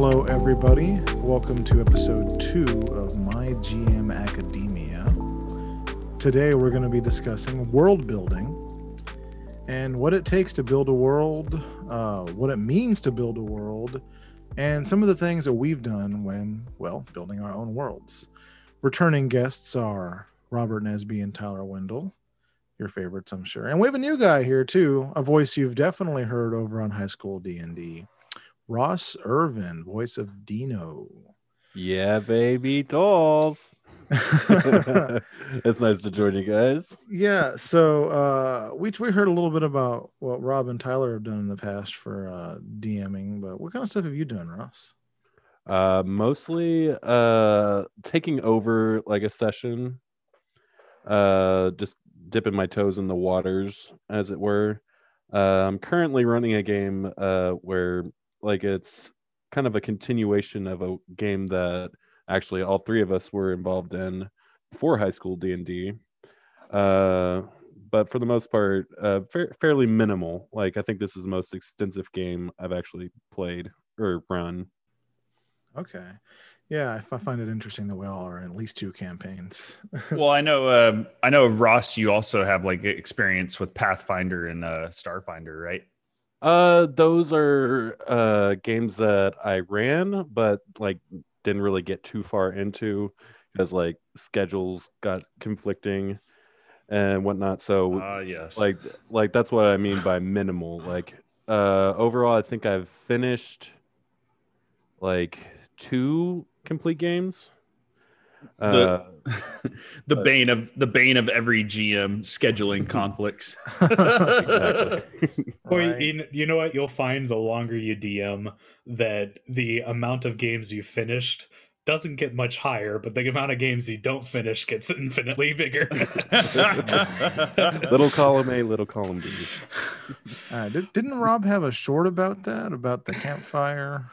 Hello, everybody. Welcome to episode two of My GM Academia. Today, we're going to be discussing world building and what it takes to build a world, uh, what it means to build a world, and some of the things that we've done when, well, building our own worlds. Returning guests are Robert Nesby and Tyler Wendell, your favorites, I'm sure. And we have a new guy here too, a voice you've definitely heard over on High School D&D. Ross Irvin, voice of Dino. Yeah, baby dolls. it's nice to join you guys. Yeah, so uh, we we heard a little bit about what Rob and Tyler have done in the past for uh, DMing, but what kind of stuff have you done, Ross? Uh, mostly uh, taking over like a session, uh, just dipping my toes in the waters, as it were. Uh, I'm currently running a game uh, where like it's kind of a continuation of a game that actually all three of us were involved in before high school D&D. Uh, but for the most part, uh, fa- fairly minimal. Like I think this is the most extensive game I've actually played or run. Okay. Yeah, I find it interesting that we all are in at least two campaigns. well, I know, um, I know, Ross. You also have like experience with Pathfinder and uh, Starfinder, right? Uh, those are uh games that I ran, but like didn't really get too far into because like schedules got conflicting and whatnot. So, uh, yes, like like that's what I mean by minimal. Like, uh, overall, I think I've finished like two complete games. The, uh, the but, bane of the bane of every GM scheduling conflicts. exactly. Or you, you know what? You'll find the longer you DM that the amount of games you finished doesn't get much higher, but the amount of games you don't finish gets infinitely bigger. little column A, little column B. Uh, did, didn't Rob have a short about that? About the campfire?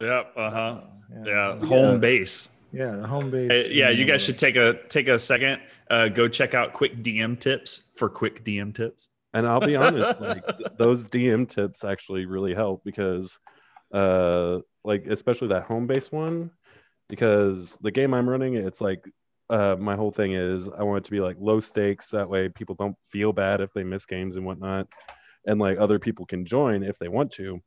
yep. Uh huh. Yeah. yeah. Home base. Yeah, the home base. Hey, yeah, you guys should take a take a second. Uh, go check out quick DM tips for quick DM tips. And I'll be honest, like those DM tips actually really help because, uh, like especially that home base one, because the game I'm running, it's like, uh, my whole thing is I want it to be like low stakes. That way, people don't feel bad if they miss games and whatnot, and like other people can join if they want to,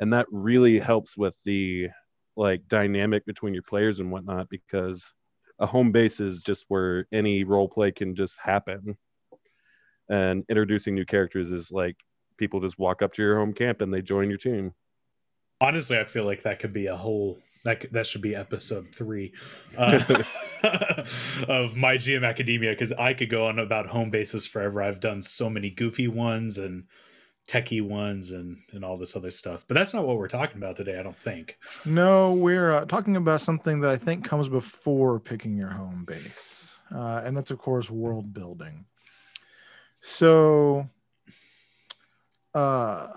and that really helps with the like dynamic between your players and whatnot because a home base is just where any role play can just happen. And introducing new characters is like people just walk up to your home camp and they join your team. Honestly i feel like that could be a whole that that should be episode three uh, of my gm academia because i could go on about home bases forever. I've done so many goofy ones and techie ones and and all this other stuff but that's not what we're talking about today i don't think. No we're uh, talking about something that i think comes before picking your home base uh, and that's of course world building. So uh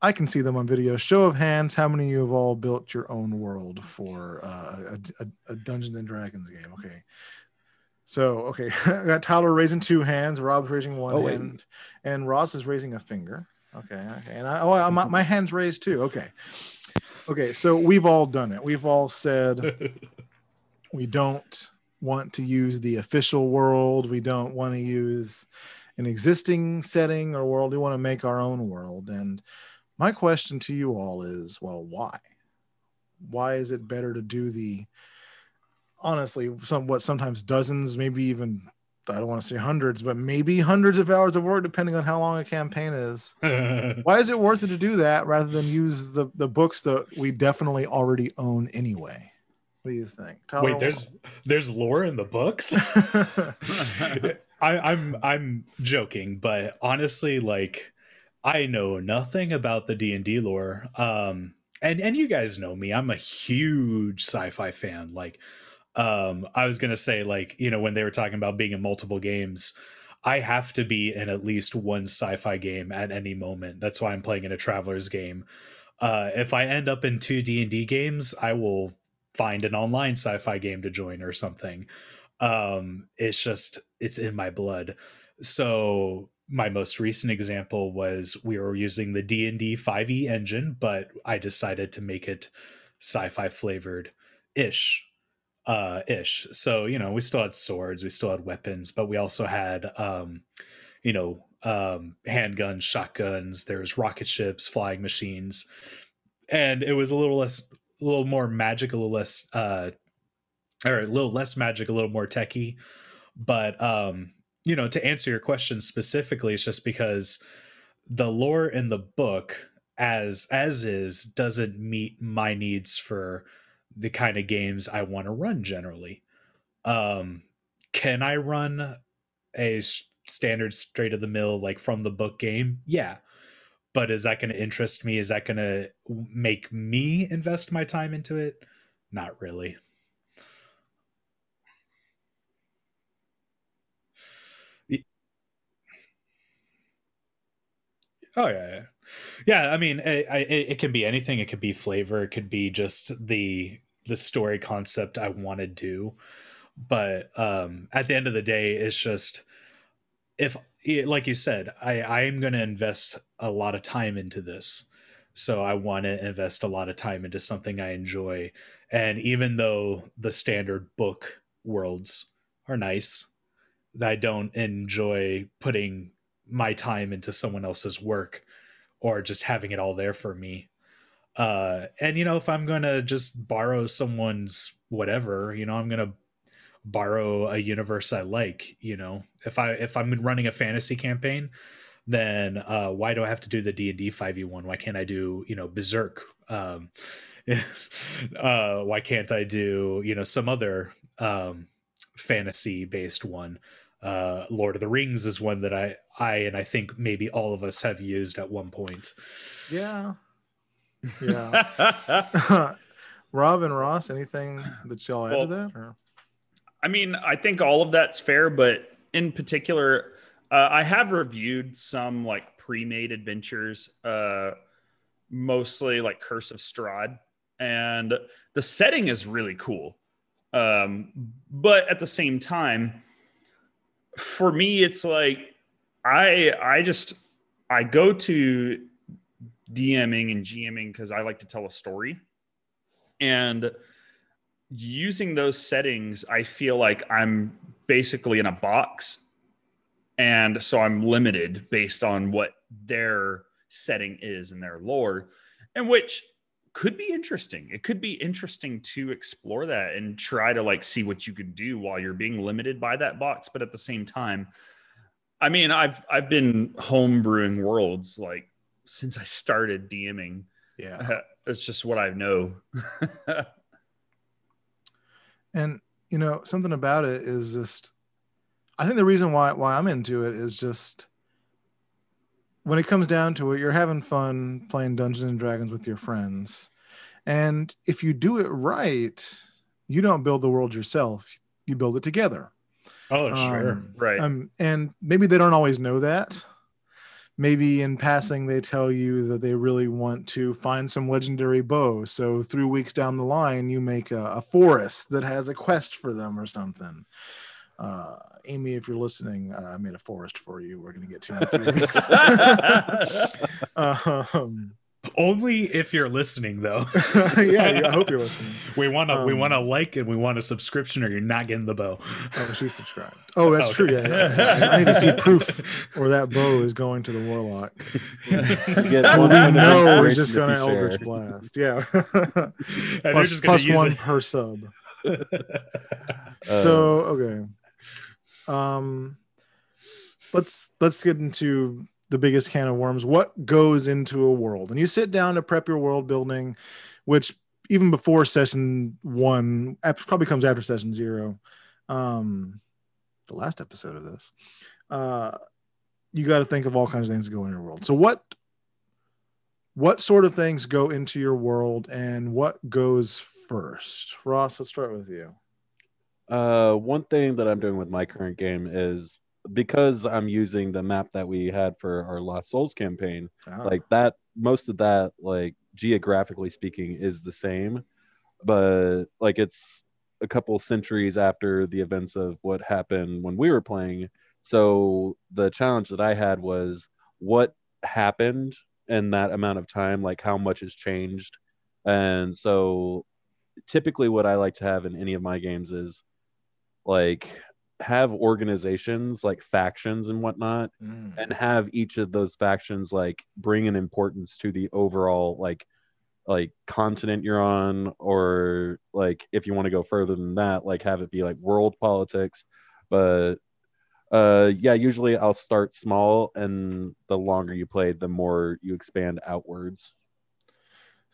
i can see them on video. Show of hands how many of you have all built your own world for uh, a, a, a dungeons and dragons game? Okay. So okay, I got Tyler raising two hands, Rob's raising one oh, hand, and Ross is raising a finger. Okay. Okay. And I, oh, my, my hand's raised too. Okay. Okay. So we've all done it. We've all said we don't want to use the official world. We don't want to use an existing setting or world. We want to make our own world. And my question to you all is well, why? Why is it better to do the honestly, somewhat sometimes dozens, maybe even I don't want to say hundreds, but maybe hundreds of hours of work, depending on how long a campaign is. Why is it worth it to do that rather than use the, the books that we definitely already own anyway? What do you think? Tyler, Wait, there's there's lore in the books. I, I'm I'm joking, but honestly, like I know nothing about the D and D lore. Um, and and you guys know me. I'm a huge sci-fi fan. Like um i was gonna say like you know when they were talking about being in multiple games i have to be in at least one sci-fi game at any moment. That's why i'm playing in a traveler's game. Uh if i end up in two d&d games i will find an online sci-fi game to join or something. Um it's just it's in my blood. So my most recent example was we were using the D&D 5e engine, but I decided to make it sci-fi flavored ish uh ish. So you know we still had swords we still had weapons but we also had um you know um handguns shotguns there's rocket ships flying machines. And it was a little less a little more magic a little less uh or a little less magic a little more techy but um you know to answer your question specifically it's just because the lore in the book as as is doesn't meet my needs for the kind of games I want to run generally. Um, can I run a standard straight of the mill like from the book game? Yeah. But is that going to interest me? Is that going to make me invest my time into it? Not really. Oh yeah, yeah, yeah. I mean, it, it, it, can be anything. It could be flavor. It could be just the the story concept I want to do. But um, at the end of the day, it's just if, like you said, I I am going to invest a lot of time into this. So I want to invest a lot of time into something I enjoy. And even though the standard book worlds are nice, I don't enjoy putting my time into someone else's work or just having it all there for me uh and you know if i'm gonna just borrow someone's whatever you know i'm gonna borrow a universe i like you know if i if i'm running a fantasy campaign then uh why do i have to do the d&d 5e1 why can't i do you know berserk um uh why can't i do you know some other um fantasy based one uh, Lord of the Rings is one that I I and I think maybe all of us have used at one point. Yeah. Yeah. Rob and Ross, anything that y'all add well, to that? Or? I mean, I think all of that's fair, but in particular, uh, I have reviewed some like pre-made adventures, uh, mostly like Curse of Strahd, and the setting is really cool. Um, but at the same time, for me it's like i i just i go to dming and gming because i like to tell a story and using those settings i feel like i'm basically in a box and so i'm limited based on what their setting is and their lore and which could be interesting. It could be interesting to explore that and try to like see what you can do while you're being limited by that box. But at the same time, I mean, I've I've been homebrewing worlds like since I started DMing. Yeah, it's just what I know. and you know, something about it is just. I think the reason why why I'm into it is just when it comes down to it, you're having fun playing Dungeons and Dragons with your friends. And if you do it right, you don't build the world yourself, you build it together. Oh, um, sure. Right. Um, and maybe they don't always know that. Maybe in passing, they tell you that they really want to find some legendary bow. So, three weeks down the line, you make a, a forest that has a quest for them or something. Uh, Amy, if you're listening, uh, I made a forest for you. We're going to get to in three weeks. um, only if you're listening, though. yeah, I hope you're listening. We want to um, we want to like and we want a subscription, or you're not getting the bow. Oh, she's subscribed. Oh, that's okay. true. Yeah, yeah, I need to see proof, or that bow is going to the warlock. Who we know is just going to Eldritch Blast. Yeah, plus, plus one it. per sub. so okay um let's let's get into the biggest can of worms what goes into a world? And you sit down to prep your world building which even before session one probably comes after session zero um the last episode of this uh you got to think of all kinds of things that go in your world. So what what sort of things go into your world and what goes first? Ross let's start with you. Uh, one thing that I'm doing with my current game is because I'm using the map that we had for our Lost Souls campaign, oh. like that, most of that, like geographically speaking, is the same, but like it's a couple centuries after the events of what happened when we were playing. So the challenge that I had was what happened in that amount of time, like how much has changed. And so typically what I like to have in any of my games is like have organizations like factions and whatnot Mm. and have each of those factions like bring an importance to the overall like like continent you're on or like if you want to go further than that like have it be like world politics but uh yeah usually i'll start small and the longer you play the more you expand outwards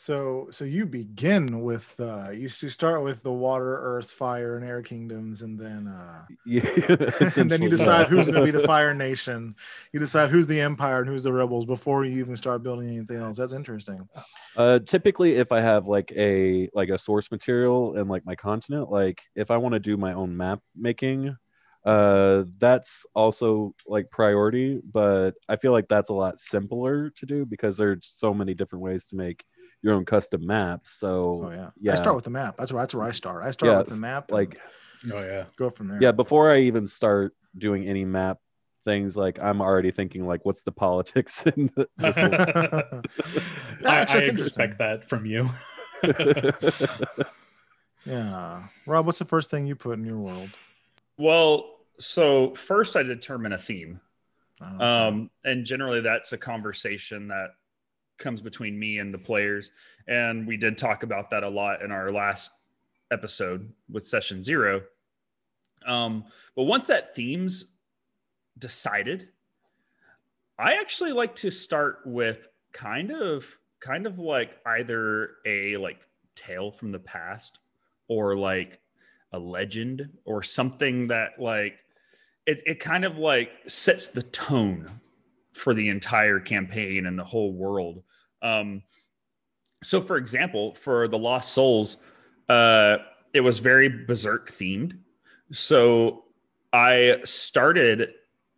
So, so you begin with uh, you you start with the water, earth, fire, and air kingdoms, and then uh, yeah and then you decide who's going to be the fire nation. You decide who's the empire and who's the rebels before you even start building anything else. That's interesting. Uh, typically, if I have like a like a source material and like my continent, like if I want to do my own map making, uh, that's also like priority. But I feel like that's a lot simpler to do because there's so many different ways to make your own custom maps. So Oh yeah, yeah. I start with the map. That's where that's where I start. I start Yeah, with the map. like Oh yeah. go from there. yeah, before I even start doing any map things, like I'm already thinking like, what's the politics in this I, I that's interesting. Expect that from you. yeah. Rob, what's the first thing you put in your world? Well, so first I determine a theme. Oh, Um, and generally that's a conversation that comes between me and the players. And we did talk about that a lot in our last episode with session zero. Um, but once that theme's decided, I actually like to start with kind of kind of like either a like tale from the past or like a legend or something that like it, it kind of like sets the tone for the entire campaign and the whole world. Um, so, for example, for the Lost Souls, uh, it was very berserk themed. So, I started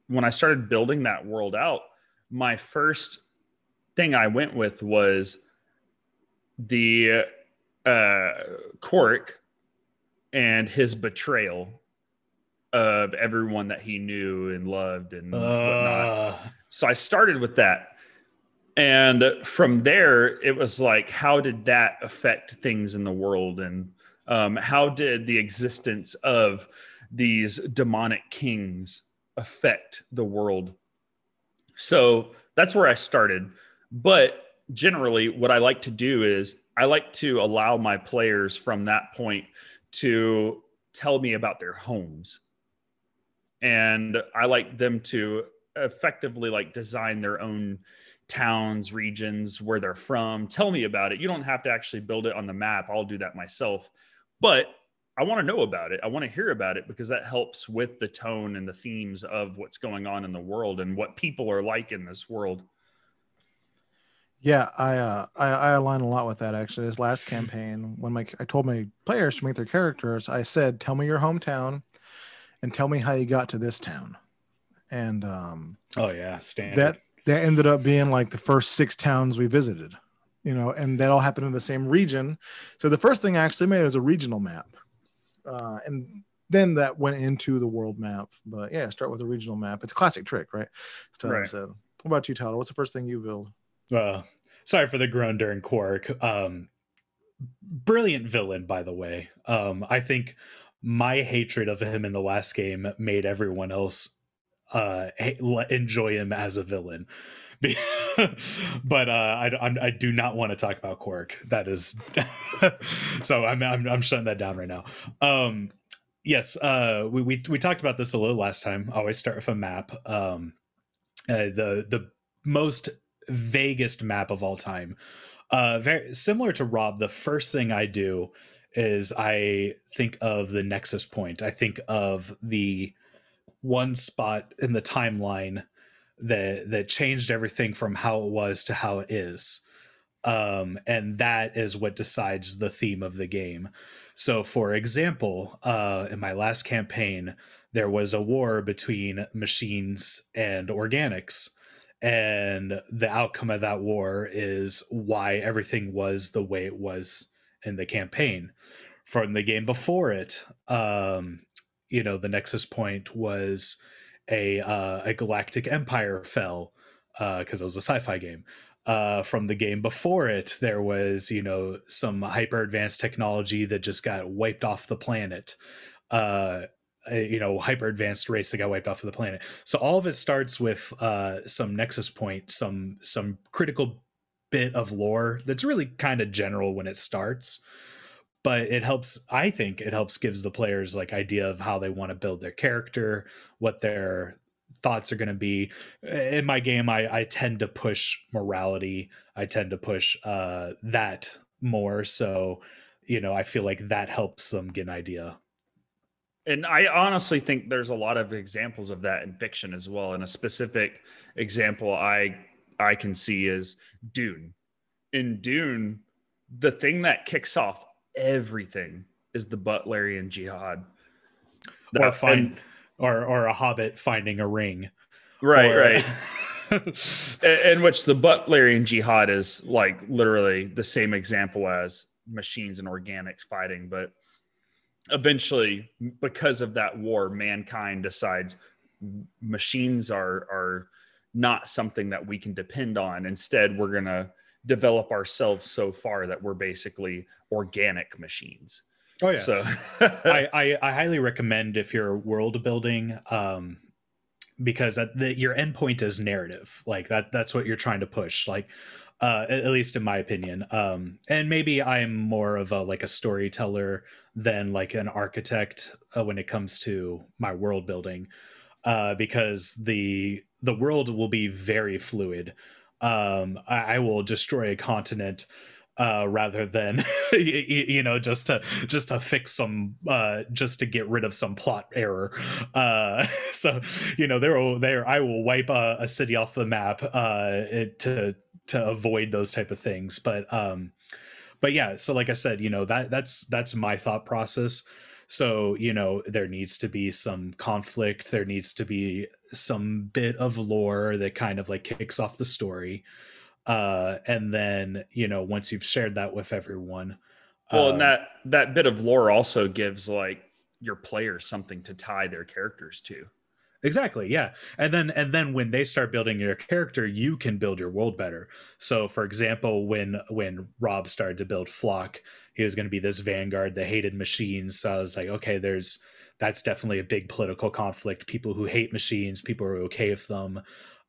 when I started building that world out. My first thing I went with was the uh, Korik and his betrayal of everyone that he knew and loved and whatnot. So I started with that. And from there, it was like, how did that affect things in the world? And um, how did the existence of these demonic kings affect the world? So that's where I started. But generally, what I like to do is I like to allow my players from that point to tell me about their homes. And I like them to effectively like design their own towns, regions, where they're from. Tell me about it. You don't have to actually build it on the map. I'll do that myself. But I want to know about it. I want to hear about it because that helps with the tone and the themes of what's going on in the world and what people are like in this world. Yeah, I, uh, I I align a lot with that actually. This last campaign, when my I told my players to make their characters, I said, "Tell me your hometown, and tell me how you got to this town." And um, oh yeah, standard. that that ended up being like the first six towns we visited, you know, and that all happened in the same region. So the first thing I actually made is a regional map, uh, and then that went into the world map. But yeah, start with a regional map. It's a classic trick, right? As Right. said. What about you, Tyler? What's the first thing you build? Uh, sorry for the groan during Quark. Um, brilliant villain, by the way. Um, I think my hatred of him in the last game made everyone else uh, enjoy him as a villain. But uh, I, I'm, I do not want to talk about Quark. That is so. I'm, I'm I'm shutting that down right now. Um, yes, uh, we, we we talked about this a little last time. Always start with a map. Um, uh, the the most vaguest map of all time. Uh, very similar to Rob. The first thing I do is I think of the nexus point. I think of the one spot in the timeline that that changed everything from how it was to how it is. Um, and that is what decides the theme of the game. So, for example, uh, in my last campaign, there was a war between machines and organics and the outcome of that war is why everything was the way it was in the campaign from the game before it um you know the nexus point was a uh, a galactic empire fell because uh, it was a sci-fi game. Uh, from the game before it, there was you know some hyper advanced technology that just got wiped off the planet. Uh, you know hyper advanced race that got wiped off of the planet so all of it starts with uh some nexus point some some critical bit of lore that's really kind of general when it starts but it helps i think it helps gives the players like idea of how they want to build their character what their thoughts are going to be in my game I, I tend to push morality i tend to push uh that more so you know i feel like that helps them get an idea and I honestly think there's a lot of examples of that in fiction as well. And a specific example I I can see is Dune. In Dune, the thing that kicks off everything is the Butlerian Jihad. That, or find and, or or a hobbit finding a ring. Right, or, uh, right. in which the Butlerian Jihad is like literally the same example as machines and organics fighting, but eventually because of that war mankind decides machines are are not something that we can depend on instead we're going to develop ourselves so far that we're basically organic machines oh yeah so I, I, I highly recommend if you're world building um because the, your endpoint is narrative like that that's what you're trying to push like uh, at least in my opinion. Um, and maybe I'm more of a like a storyteller than like an architect uh, when it comes to my world building, uh, because the the world will be very fluid. Um, I, I will destroy a continent uh, rather than you, you, know just to just to fix some uh, just to get rid of some plot error. Uh, so you know there will there I will wipe a, a city off the map uh, to to avoid those type of things but um but yeah so like i said you know that that's that's my thought process so you know there needs to be some conflict there needs to be some bit of lore that kind of like kicks off the story uh and then you know once you've shared that with everyone well and um, that that bit of lore also gives like your players something to tie their characters to Exactly. Yeah. And then and then when they start building your character, you can build your world better. So for example, when when Rob started to build Flock, he was going to be this vanguard that hated machines. So I was like, okay, there's that's definitely a big political conflict. People who hate machines, people are okay with them.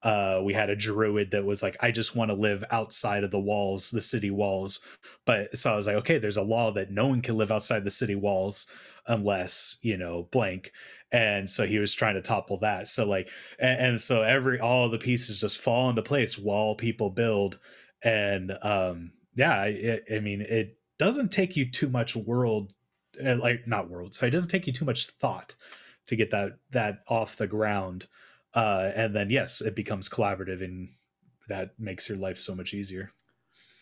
Uh, we had a druid that was like, I just want to live outside of the walls, the city walls. But so I was like, okay, there's a law that no one can live outside the city walls unless, you know, blank and so he was trying to topple that. So like and, and, so every all the pieces just fall into place while people build. And um yeah it, i mean it doesn't take you too much world uh, like not world so it doesn't take you too much thought to get that that off the ground. Uh and then yes it becomes collaborative and that makes your life so much easier.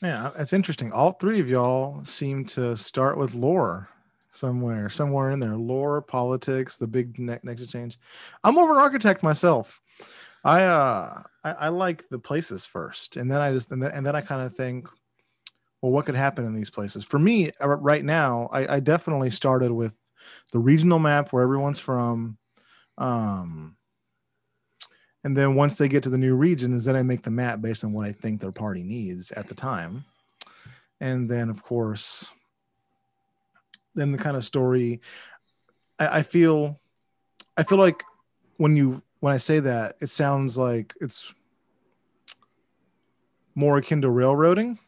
Yeah it's interesting. All three of y'all seem to start with lore somewhere, somewhere in there. Lore, politics, the big ne- next change. I'm more of an architect myself. I uh I, I, like the places first, and then I just and then, and then I kind of think, well, what could happen in these places? For me, uh, right now, I, I definitely started with the regional map where everyone's from. Um, and then once they get to the new regions, then I make the map based on what I think their party needs at the time. And then, of course, then the kind of story I, I feel I feel like when you when I say that, it sounds like it's more akin to railroading.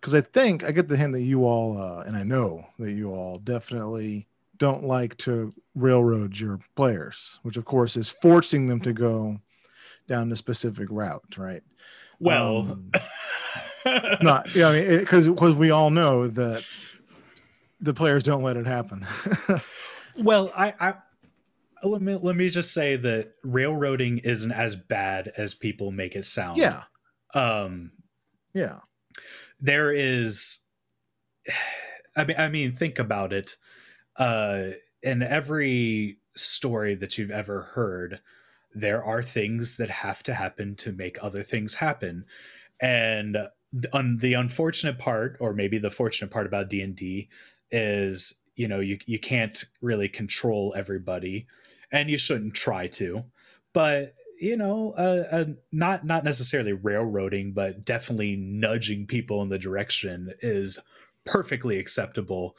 Because I think I get the hint that you all, uh, and I know that you all definitely don't like to railroad your players, which of course is forcing them to go down a specific route, right? Well, um, not yeah, I mean, because because we all know that the players don't let it happen. well, I, I let me let me just say that railroading isn't as bad as people make it sound. Yeah. Um yeah. There is I mean I mean think about it. Uh in every story that you've ever heard, there are things that have to happen to make other things happen. And the, the unfortunate part or maybe the fortunate part about D&D is you know you you can't really control everybody and you shouldn't try to but you know, uh, uh, not not necessarily railroading, but definitely nudging people in the direction is perfectly acceptable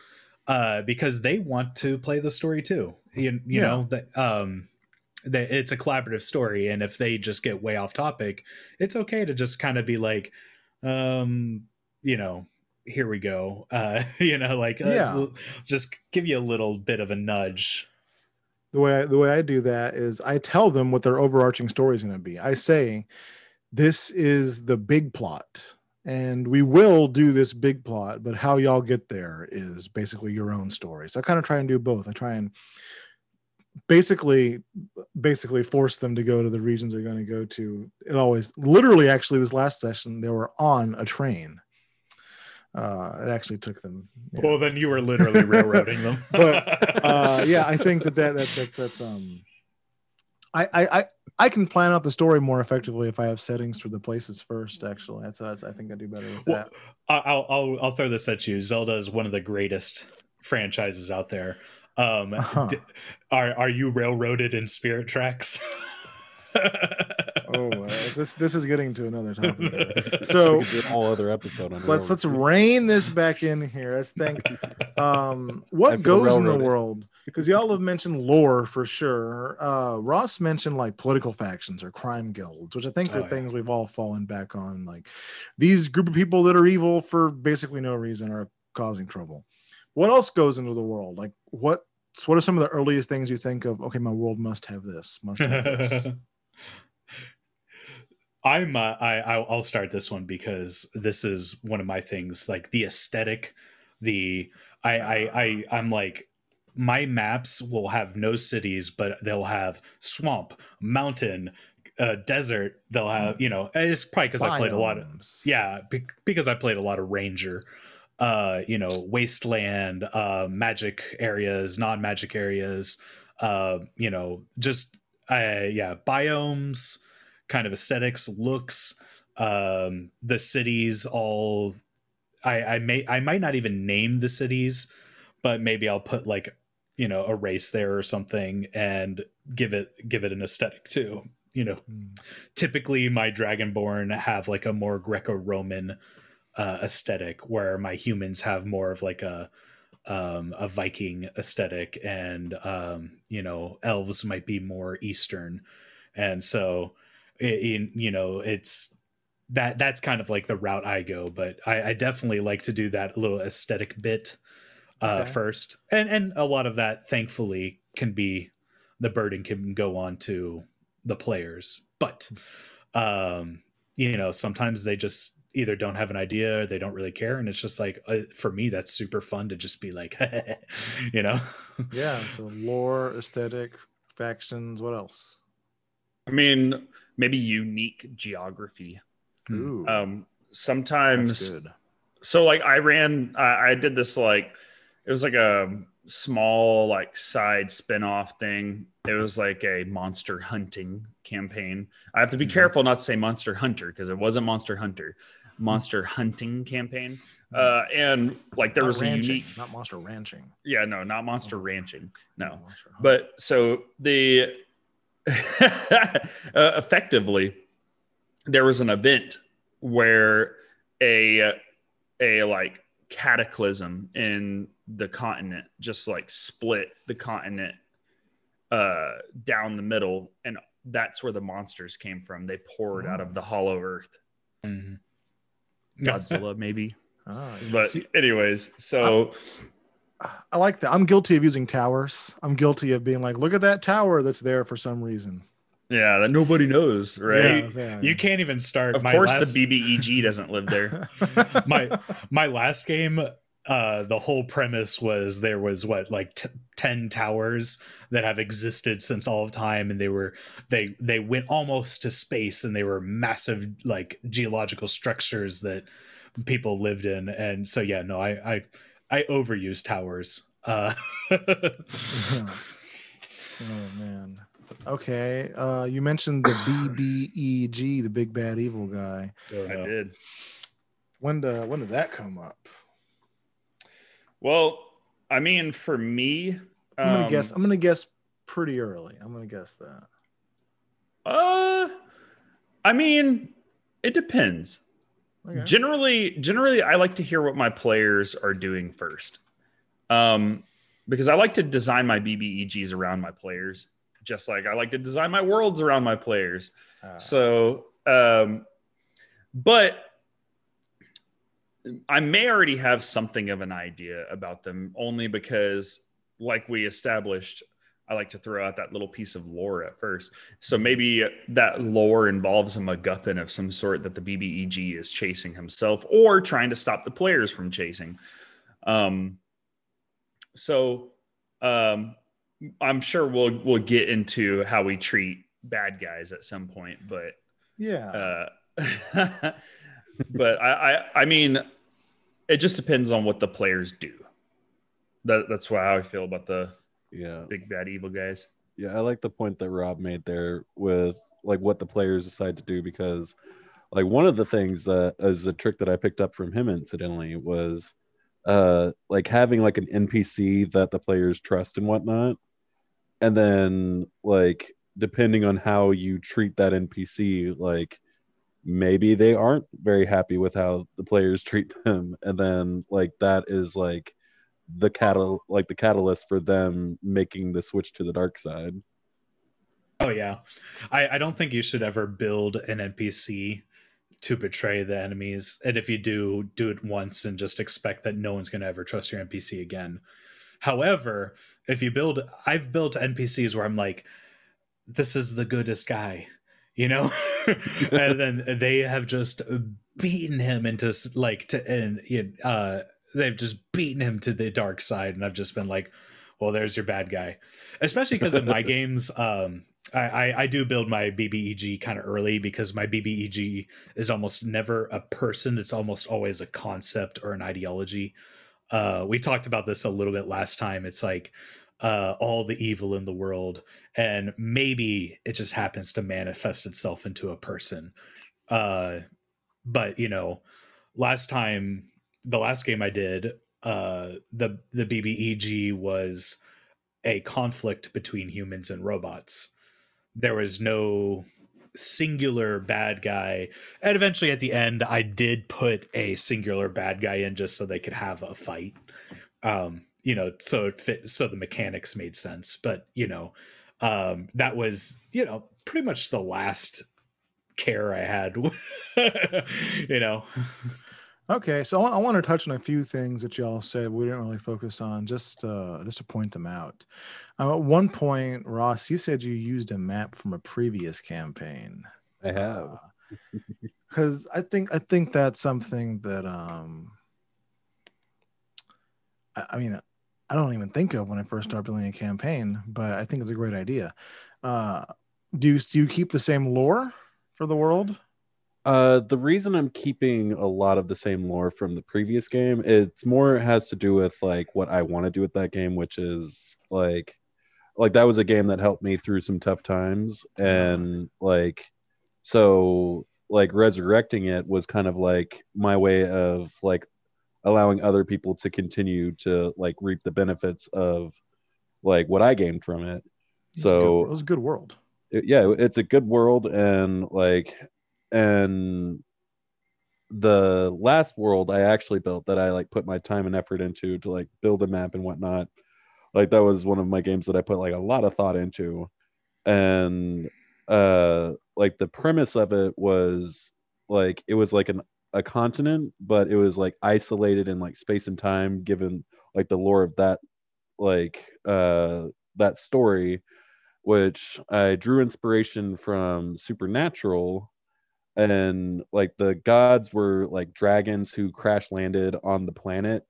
uh, because they want to play the story too. You, you Yeah. know that um, that it's a collaborative story, and if they just get way off topic, it's okay to just kind of be like, um, you know, here we go. Uh, you know, like uh, Yeah. just give you a little bit of a nudge. the way I, the way I do that is I tell them what their overarching story is going to be. I say, "This is the big plot, and we will do this big plot, but how y'all get there is basically your own story." So I kind of try and do both. I try and basically basically force them to go to the regions they're going to go to. It always literally actually this last session they were on a train. Uh, it actually took them. yeah. Well, then you were literally railroading them. But, uh yeah i think that, that, that that's that's um I, I i i can plan out the story more effectively if i have settings for the places first actually that's, that's i think i do better with Well, that I'll, I'll I'll throw this at you. Zelda is one of the greatest franchises out there. Um, Uh-huh. d- are are you railroaded in Spirit Tracks? oh uh, this this is getting to another topic. So could do a whole other episode on let's let's rein this back in here. Let's think um what goes in the world? Because y'all have mentioned lore for sure. Uh ross mentioned like political factions or crime guilds which i think are Oh, yeah. things we've all fallen back on. Like these group of people that are evil for basically no reason are causing trouble. What else goes into the world? Like what what are some of the earliest things you think of okay my world must have this must have this I'm uh, I I'll start this one because this is one of my things like the aesthetic the I I, I I'm like my maps will have no cities but they'll have swamp mountain uh, desert. They'll have you know it's probably because I played a lot of yeah be- because i played a lot of ranger uh you know wasteland uh magic areas non-magic areas uh you know just uh yeah biomes kind of aesthetics looks um the cities all i i may i might not even name the cities but maybe i'll put like you know a race there or something and give it give it an aesthetic too you know Hmm. typically my dragonborn have like a more greco-roman uh, aesthetic where my humans have more of like a um, a viking aesthetic and um, you know elves might be more eastern. And so in you know it's that that's kind of like the route i go but i, I definitely like to do that little aesthetic bit uh, Okay. first. And and a lot of that thankfully can be the burden can go on to the players. But um you know sometimes they just either don't have an idea or they don't really care and it's just like uh, for me that's super fun to just be like you know? Yeah so lore aesthetic factions what else? I mean, maybe unique geography. Ooh, Um, that's sometimes good. So like i ran I, I did this like it was like a small like side spin-off thing. It was like a monster hunting campaign. I have to be Mhm. careful not to say monster hunter because it wasn't monster hunter monster hunting campaign. Uh and like there Not was a unique not monster ranching. Yeah no not monster ranching. No. Monster but so the uh, effectively there was an event where a a like cataclysm in the continent just like split the continent uh down the middle and that's where the monsters came from. They poured out of the hollow earth. Mhm. Godzilla maybe Ah, but see- anyways so I like that. I'm guilty of using towers. I'm guilty of being like, look at that tower that's there for some reason. yeah that nobody knows right Yeah, yeah, you can't even start of my course last- the bbeg doesn't live there my my last game uh the whole premise was there was what like t- 10 towers that have existed since all of time and they were they they went almost to space and they were massive like geological structures that people lived in and so yeah no i i i overuse towers uh oh man. Okay. Uh, you mentioned the BBEG, the big bad evil guy. i did When do, when does that come up? Well, I mean, for me, I'm gonna um, guess. I'm gonna guess pretty early. I'm gonna guess that. Uh, I mean, it depends. Okay. Generally, generally, I like to hear what my players are doing first, um, because I like to design my BBEGs around my players, just like I like to design my worlds around my players. Uh, So, um, but I may already have something of an idea about them only because, like we established, I like to throw out that little piece of lore at first. So maybe that lore involves a MacGuffin of some sort that the BBEG is chasing himself or trying to stop the players from chasing. Um, so um, I'm sure we'll we'll get into how we treat bad guys at some point, but yeah. uh, but I, I I mean, it just depends on what the players do. That that's why how I feel about the Yeah. big bad evil guys. Yeah, I like the point that Rob made there with like what the players decide to do because like one of the things that is a trick that I picked up from him incidentally was uh like having like an NPC that the players trust and whatnot. And then like depending on how you treat that NPC, like maybe they aren't very happy with how the players treat them. And then like that is like the catal like the catalyst for them making the switch to the dark side. Oh yeah, I, I don't think you should ever build an NPC to betray the enemies, and if you do, do it once and just expect that no one's going to ever trust your NPC again. However, if you build, I've built NPCs where I'm like, this is the goodest guy, you know, and then they have just beaten him into like to and uh they've just beaten him to the dark side, and I've just been like, well, there's your bad guy, especially because in my games, um, I, I, I do build my BBEG kind of early because my BBEG is almost never a person. It's almost always a concept or an ideology. Uh, we talked about this a little bit last time. It's like uh, all the evil in the world, and maybe it just happens to manifest itself into a person. Uh, but you know, last time, the last game I did, uh, the the BBEG was a conflict between humans and robots. There was no singular bad guy and eventually at the end i did put a singular bad guy in just so they could have a fight. Um you know so it fit so the mechanics made sense. But you know um that was you know pretty much the last care i had you know Okay, so I want, I want to touch on a few things that y'all said we didn't really focus on, just uh, just to point them out. Um, at one point, Ross, you said you used a map from a previous campaign. I have. because I think I think that's something that um I, I mean I don't even think of when I first start building a campaign, but I think it's a great idea. Uh, do you do you keep the same lore for the world? Uh, the reason I'm keeping a lot of the same lore from the previous game, it's more has to do with like what I want to do with that game, which is like, like that was a game that helped me through some tough times, and like, so like resurrecting it was kind of like my way of like allowing other people to continue to like reap the benefits of like what I gained from it. It's a good- So- it was a good world. it- yeah it's a good world and like and the last world i actually built that i like put my time and effort into to like build a map and whatnot like that was one of my games that i put like a lot of thought into and uh like the premise of it was like it was like an a continent but it was like isolated in like space and time given like the lore of that like uh that story which I drew inspiration from Supernatural. And like the gods were like dragons who crash landed on the planet,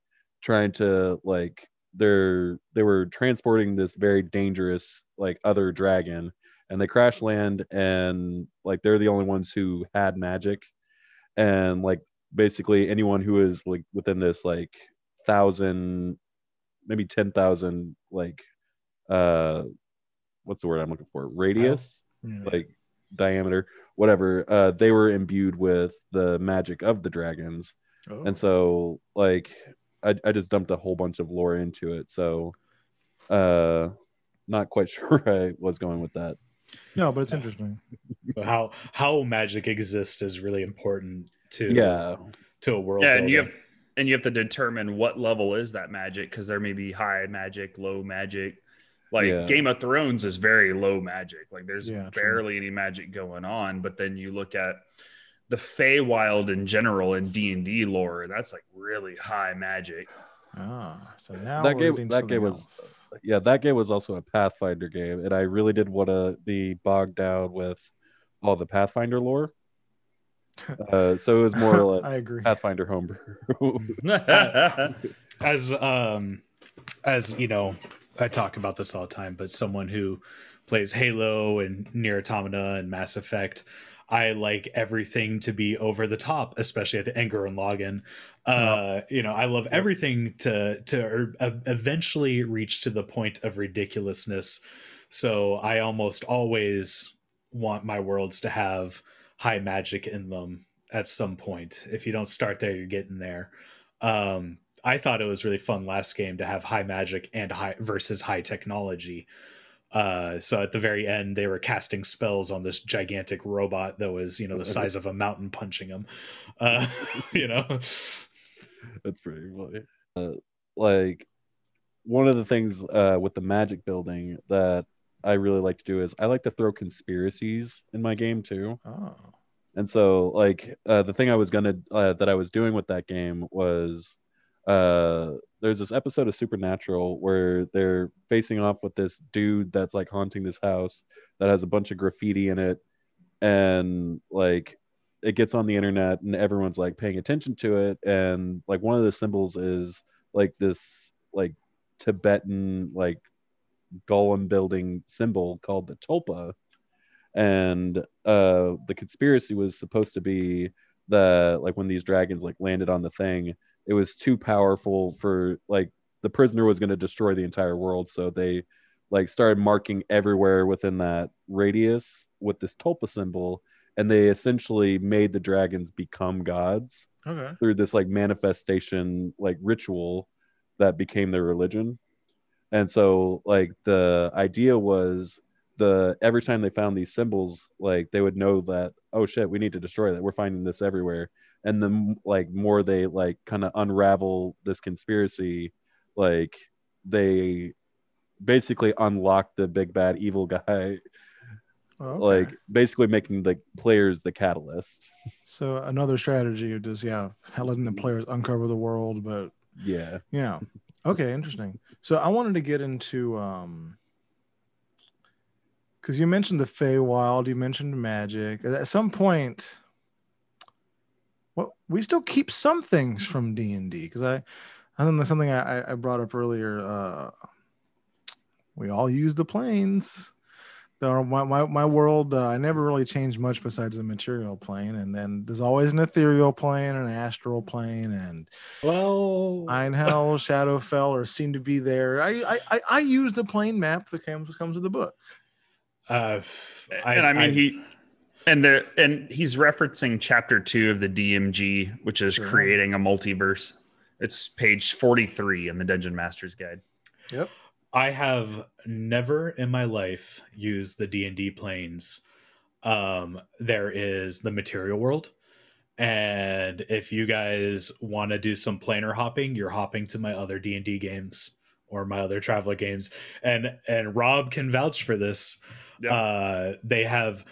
trying to like they're they were transporting this very dangerous like other dragon, and they crash land and like they're the only ones who had magic, and like basically anyone who is like within this like thousand, maybe ten thousand like uh what's the word I'm looking for? Radius, Yeah. like diameter, whatever. Uh, they were imbued with the magic of the dragons, Oh. and so like I, I just dumped a whole bunch of lore into it. So, uh, not quite sure I was going with that. No, but it's interesting. how how magic exists is really important to Yeah, to a world. Yeah, and you have and you have to determine what level is that magic because there may be high magic, low magic. Like Yeah. Game of Thrones is very low magic. Like there's Yeah, true. barely any magic going on. But then you look at the Feywild in general in D and D lore, that's like really high magic. Ah, so now That we're game- that something game was- else. yeah. That game was also a Pathfinder game, and I really did want to be bogged down with all the Pathfinder lore. Uh, so it was more like I agree. Pathfinder homebrew. as um as you know i talk about this all the time but someone who plays halo and NieR Automata and mass effect i like everything to be over the top especially at the anger and login uh you know i love everything to to er- eventually reach to the point of ridiculousness. So i almost always want my worlds to have high magic in them at some point. If you don't start there you're getting there. Um i thought it was really fun last game to have high magic and high versus high technology. Uh so at the very end they were casting spells on this gigantic robot that was you know the size of a mountain punching him uh you know That's pretty funny. Uh, like one of the things uh, with the magic building that I really like to do is I like to throw conspiracies in my game too. Oh, And so, like, uh, the thing I was gonna uh, that I was doing with that game was uh, there's this episode of Supernatural where they're facing off with this dude that's like haunting this house that has a bunch of graffiti in it, and like it gets on the internet and everyone's like paying attention to it, and like one of the symbols is like this like Tibetan like golem building symbol called the tulpa. And uh the conspiracy was supposed to be the like when these dragons like landed on the thing it was too powerful for like the prisoner was going to destroy the entire world. So they like started marking everywhere within that radius with this tulpa symbol and they essentially made the dragons become gods okay. through this like manifestation like ritual that became their religion. And so like the idea was the every time they found these symbols like they would know that oh shit we need to destroy that. We're finding this everywhere. And the like more they like kind of unravel this conspiracy like they basically unlock the big bad evil guy okay. like basically making the players the catalyst so another strategy of just yeah letting the players uncover the world, but yeah yeah, okay, interesting. So I wanted to get into um because you mentioned the Feywild, you mentioned magic. At some point, well, we still keep some things from D and D because I, I think that's something I, I brought up earlier. Uh, we all use the planes. The, my, my, my world, uh, I never really changed much besides the material plane. And then there's always an ethereal plane, an astral plane, and well Nine Hell, Shadowfell, or seem to be there. I, I, I, I use the plane map that comes, comes with the book. uh and I mean he and the and he's referencing chapter two of the DMG, which is Sure. creating a multiverse. It's page 43 in the Dungeon Master's Guide. Yep. I have never in my life used the D and D planes. Um, there is the material world, and if you guys want to do some planar hopping, you're hopping to my other D and D games or my other traveler games, and and Rob can vouch for this. Yeah. Uh, they have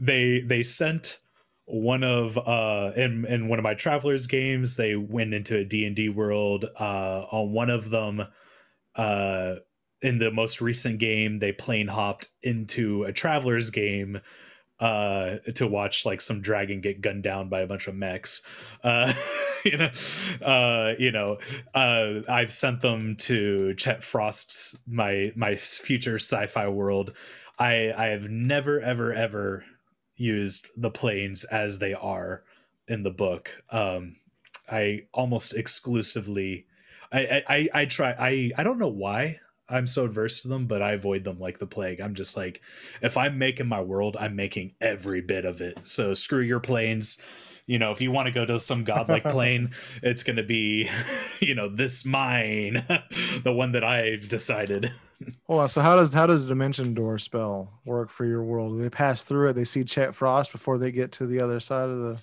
they they sent one of uh in in one of my travelers games they went into a d&d world uh on one of them uh in the most recent game they plane hopped into a traveler's game uh to watch like some dragon get gunned down by a bunch of mechs. Uh you know uh you know uh i've sent them to chet frost's my my future sci-fi world. I i have never ever ever used the planes as they are in the book. Um i almost exclusively I, I I try I I don't know why I'm so adverse to them, but I avoid them like the plague. I'm just like, if I'm making my world, I'm making every bit of it. So screw your planes. You know, if you want to go to some godlike plane, it's going to be, you know, this mine, the one that I've decided. Hold on. So how does how does dimension door spell work for your world? Do they pass through it? They see Chet Frost before they get to the other side of the.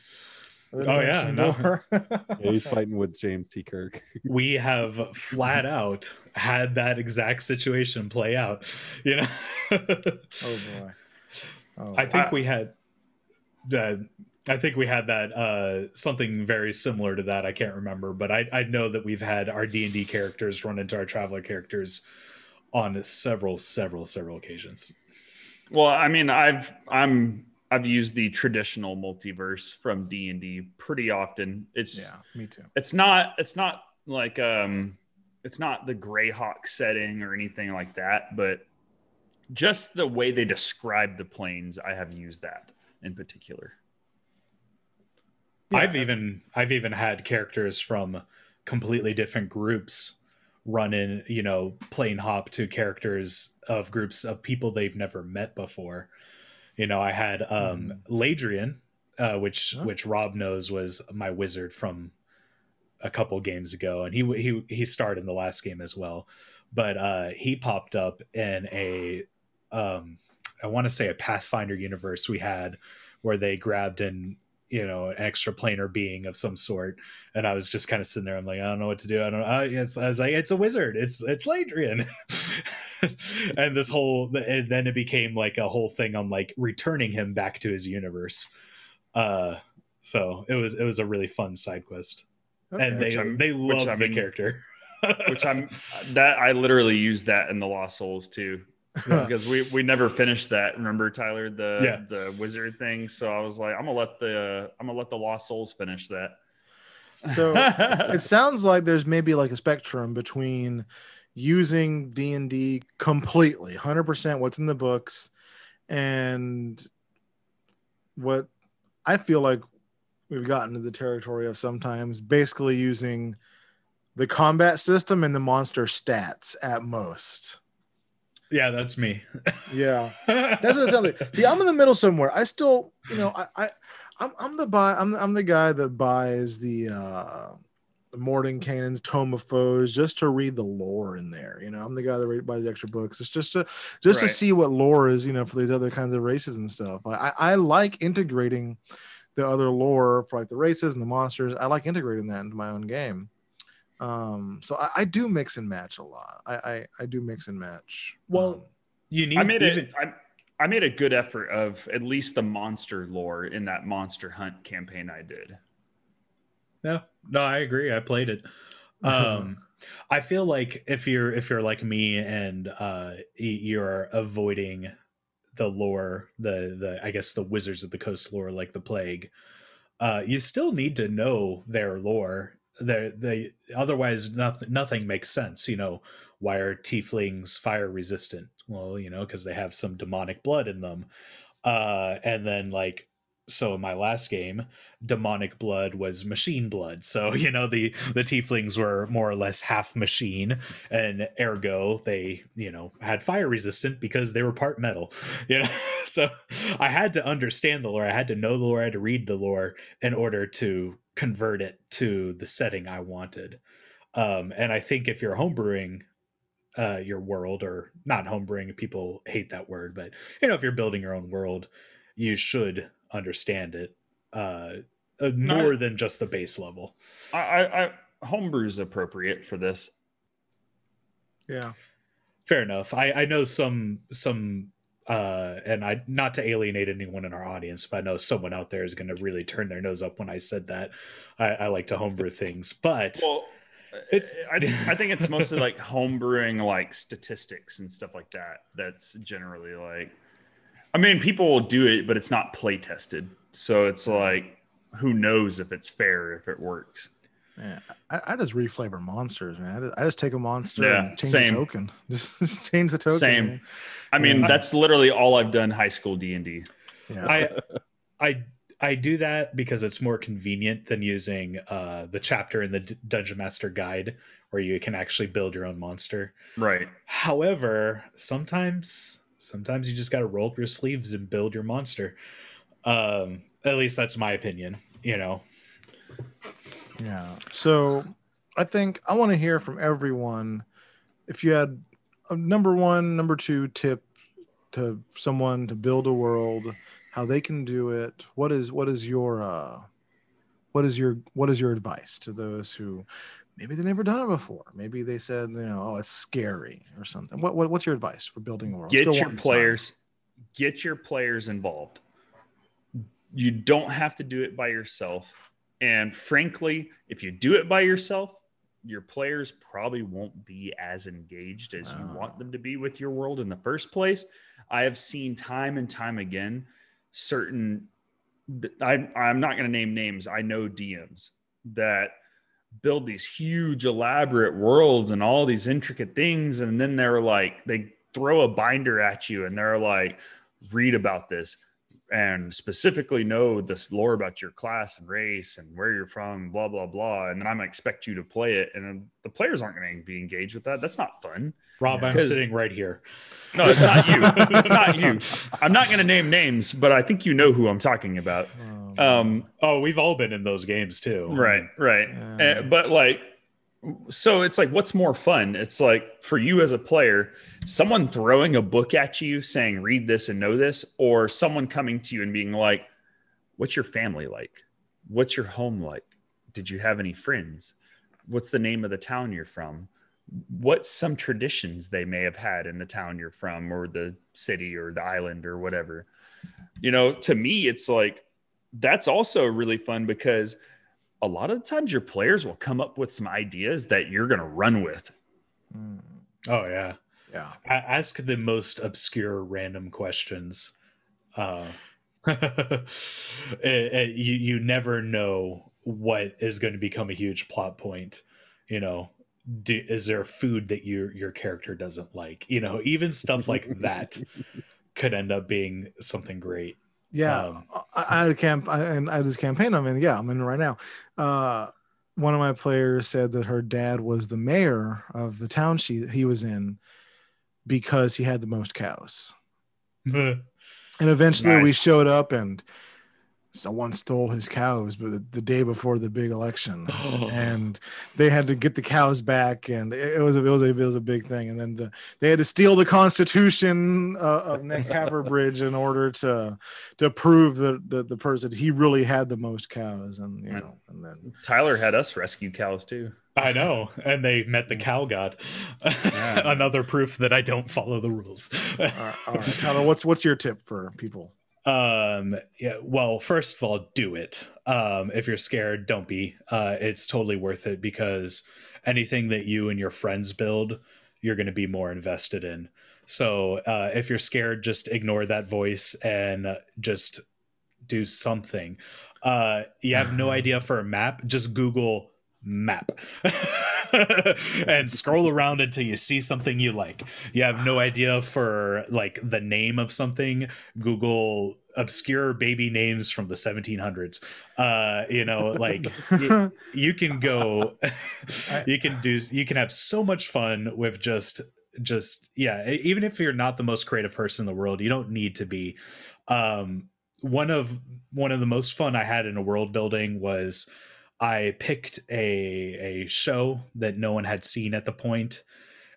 Of the Oh, yeah, no. Yeah, he's fighting with James T. Kirk. we have flat out had that exact situation play out. You know, oh boy. Oh, I think I- we had. Uh, I think we had that uh, something very similar to that. I can't remember, but I, I know that we've had our D and D characters run into our traveler characters on several, several, several occasions. Well, I mean, I've I'm I've used the traditional multiverse from D and D pretty often. It's yeah, me too. it's not it's not like um it's not the Greyhawk setting or anything like that, but just the way they describe the planes, I have used that in particular. I've even I've even had characters from completely different groups run in, you know, plane hop to characters of groups of people they've never met before. You know, I had um Ladrian, uh, which Huh? which Rob knows was my wizard from a couple games ago, and he he he starred in the last game as well. But uh, he popped up in a um, I want to say a Pathfinder universe we had where they grabbed in you know an extra planar being of some sort. And i was just kind of sitting there i'm like i don't know what to do. I don't know uh, yes, i was like it's a wizard. It's it's ladrian. And this whole and then it became like a whole thing on like returning him back to his universe. Uh so it was it was a really fun side quest. And they they which love the mean- character. Which I'm that I literally used that in the Lost Souls too. because we we never finished that. Remember Tyler the Yeah. the wizard thing? So I was like, I'm gonna let the I'm gonna let the Lost Souls finish that. So, it sounds like there's maybe like a spectrum between using d&d completely 100% what's in the books and what i feel like we've gotten to the territory of sometimes basically using the combat system and the monster stats at most yeah that's me yeah that's what it sounds like. See, I'm in the middle somewhere. I still, you know, I, I I'm, I'm the buy. I'm, I'm the guy that buys the uh, Mordenkainen's Tome of Foes just to read the lore in there. You know, I'm the guy that read, buys the extra books. It's just to just to see what lore is. You know, for these other kinds of races and stuff. I, I, I like integrating the other lore for like the races and the monsters. I like integrating that into my own game. Um, so I, I do mix and match a lot. I, I, I do mix and match. Well, Um, you need I made even it. I, I made a good effort of at least the monster lore in that monster hunt campaign I did. No, no, I agree. I played it. Um, I feel like if you're if you're like me and uh, you're avoiding the lore, the the I guess the Wizards of the Coast lore, like the plague, uh, you still need to know their lore. They they otherwise nothing nothing makes sense. You know why are tieflings fire resistant? Well, you know because they have some demonic blood in them. Uh, and then like so in my last game demonic blood was machine blood so you know the the tieflings were more or less half machine and ergo they you know had fire resistant because they were part metal you know so i had to understand the lore i had to know the lore i had to read the lore in order to convert it to the setting i wanted um and i think if you're homebrewing uh your world or not homebrewing people hate that word but you know if you're building your own world you should understand it uh, uh No, more than just the base level. I, I, I homebrew's appropriate for this. yeah. Fair enough. I I know some some uh and I not to alienate anyone in our audience, but I know someone out there is going to really turn their nose up when I said that. I, I like to homebrew things, but Well, It's- I, I think it's mostly like homebrewing like statistics and stuff like that. That's generally like I mean people will do it, but it's not play tested. So it's like who knows if it's fair if it works. Yeah, I, I just reflavor monsters, man. I just, I just take a monster Yeah, and change same. the token. Just, just change the token. Same. man. I mean, Yeah. that's literally all I've done high school D and D. Yeah. I I I do that because it's more convenient than using uh the chapter in the D- Dungeon Master guide where you can actually build your own monster. Right. However, sometimes sometimes you just got to roll up your sleeves and build your monster. Um, at least that's my opinion. You know, Yeah. So I think I want to hear from everyone if you had a number one, number two tip to someone to build a world, how they can do it. What is what is your uh, what is your what is your advice to those who maybe they never done it before? Maybe they said you know oh it's scary or something. What, what what's your advice for building a world? Get your a time. players, get your players involved. You don't have to do it by yourself. And frankly, if you do it by yourself, your players probably won't be as engaged as you want them to be with your world in the first place. I have seen time and time again certain I, I'm not going to name names. I know DMs that build these huge, elaborate worlds and all these intricate things. And then they're like, they throw a binder at you and they're like, read about this and specifically know this lore about your class and race and where you're from, blah, blah, blah. And then I'm going to expect you to play it. And then the players aren't going to be engaged with that. That's not fun. Rob, I'm sitting right here. No, it's not you. it's not you. I'm not going to name names, but I think you know who I'm talking about. Um, Um, Oh, we've all been in those games too. right right Yeah. Uh, but like so it's like what's more fun? It's like for you as a player someone throwing a book at you saying read this and know this or someone coming to you and being like what's your family like? What's your home like? Did you have any friends? What's the name of the town you're from? What's some traditions they may have had in the town you're from or the city or the island or whatever. You know to me it's like that's also really fun because a lot of the times your players will come up with some ideas that you're going to run with. mm, Oh yeah. yeah. A- ask the most obscure random questions uh it- it- you you never know what is going to become a huge plot point you know do, is there food that your your character doesn't like you know even stuff like that could end up being something great Yeah, Um, I, I had a camp, I, and I had this campaign I'm in. Yeah, I'm in it right now. Uh, one of my players said that her dad was the mayor of the town she he was in because he had the most cows. And eventually, we showed up, and someone stole his cows, but the, the day before the big election, and they had to get the cows back, and it, it was a, it was a it was a big thing. And then the they had to steal the Constitution uh, of Nick Haverbridge in order to to prove that the, the person he really had the most cows, and you Right. know, and then Tyler had us rescue cows too. i know and they met the cow god Yeah. another proof that i don't follow the rules all right, all right, Tyler, what's what's your tip for people? Um, yeah, well, first of all, do it. Um, if you're scared, don't be. Uh, it's totally worth it because anything that you and your friends build, you're going to be more invested in. So, uh, if you're scared, just ignore that voice and just do something. Uh, you have no idea for a map, just Google map and scroll around until you see something you like. You have no idea for like the name of something, Google obscure baby names from the 1700s. Uh, you know, like y- you can go you can do you can have so much fun with just just yeah even if you're not the most creative person in the world you don't need to be um one of one of the most fun i had in a world building was i picked a a show that no one had seen at the point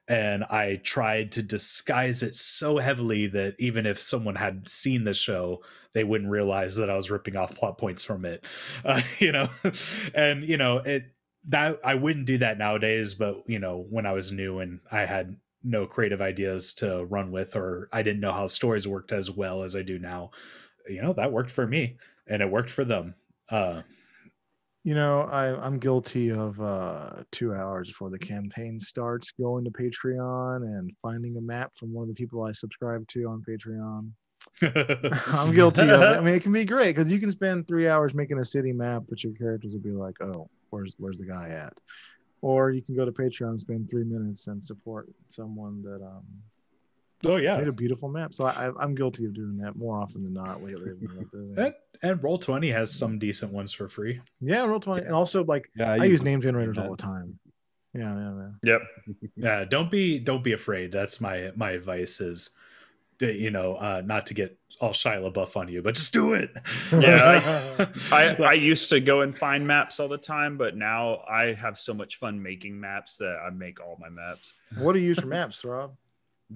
and i tried to disguise it so heavily that even if someone had seen the show they wouldn't realize that i was ripping off plot points from it uh, you know and you know it that I wouldn't do that nowadays, but you know, when I was new and I had no creative ideas to run with, or I didn't know how stories worked as well as I do now, you know, that worked for me and it worked for them. Uh, You know, I, I'm guilty of uh, two hours before the campaign starts going to Patreon and finding a map from one of the people I subscribe to on Patreon. I'm guilty of it. I mean, it can be great because you can spend three hours making a city map, but your characters will be like, "Oh, where's where's the guy at?" Or you can go to Patreon and spend three minutes and support someone that um, oh yeah, made a beautiful map. So I, I'm guilty of doing that more often than not lately. I've been real busy. and, and Roll Twenty has some decent ones for free. Yeah, roll twenty, and also like Yeah, I, use name generators all the time. Yeah, yeah, man. Yep. Yeah, don't be don't be afraid. That's my my advice is, uh, you know, uh, not to get all Shia LaBeouf on you, but just do it. Yeah, I, I used to go and find maps all the time, but now I have so much fun making maps that I make all my maps. what do you use for maps, Rob?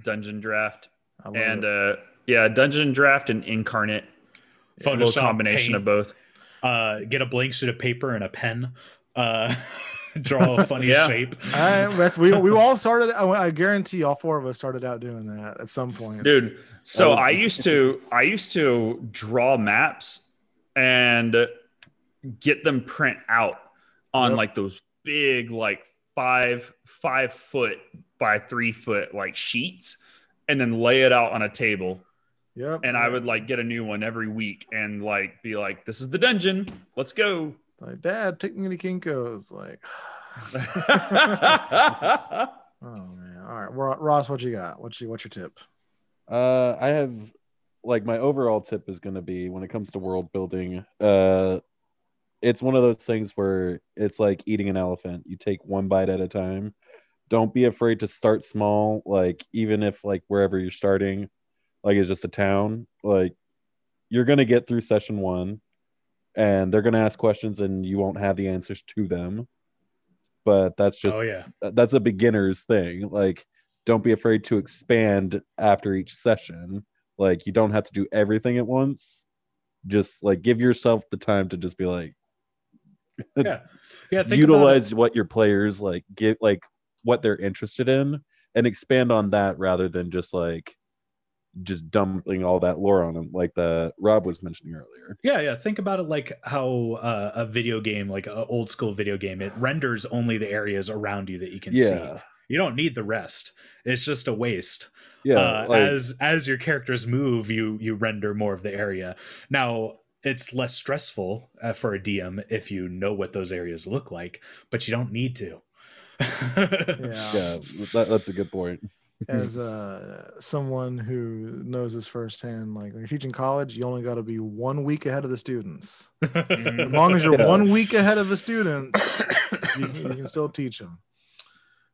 Dungeondraft, and it. uh, yeah, Dungeondraft and Inkarnate. A little combination paint, of both. uh, get a blank sheet of paper and a pen. Uh, draw a funny Yeah. shape. I, that's we we all started. I, I guarantee all four of us started out doing that at some point. dude so was- i used to i used to draw maps and get them print out on Yep. like those big like five five foot by three foot like sheets and then lay it out on a table Yep. and i would like get a new one every week and like be like this is the dungeon let's go like, Dad, take me to Kinko's. Like, oh man. All right, Ross, what you got? What's your what's your tip? Uh, I have like my overall tip is going to be when it comes to world building. Uh, it's one of those things where it's like eating an elephant. You take one bite at a time. Don't be afraid to start small. Like even if like wherever you're starting, like it's just a town. Like you're gonna get through session one, and they're gonna ask questions, and you won't have the answers to them. But that's just oh yeah. that's a beginner's thing like don't be afraid to expand after each session like you don't have to do everything at once just like give yourself the time to just be like Yeah. Yeah. Think about utilize what your players like get like what they're interested in and expand on that rather than just like just dumping all that lore on them like the rob was mentioning earlier Yeah, yeah. Think about it like how uh, a video game, like an old school video game, it renders only the areas around you that you can see. yeah You don't need the rest. It's just a waste. yeah uh, like, as as your characters move, you you render more of the area. Now it's less stressful uh, for a DM if you know what those areas look like, but you don't need to. Yeah. yeah that, that's a good point As uh, someone who knows this firsthand, like when you're teaching college, you only got to be one week ahead of the students. As long as you're Yeah. one week ahead of the students, you, can- you can still teach them.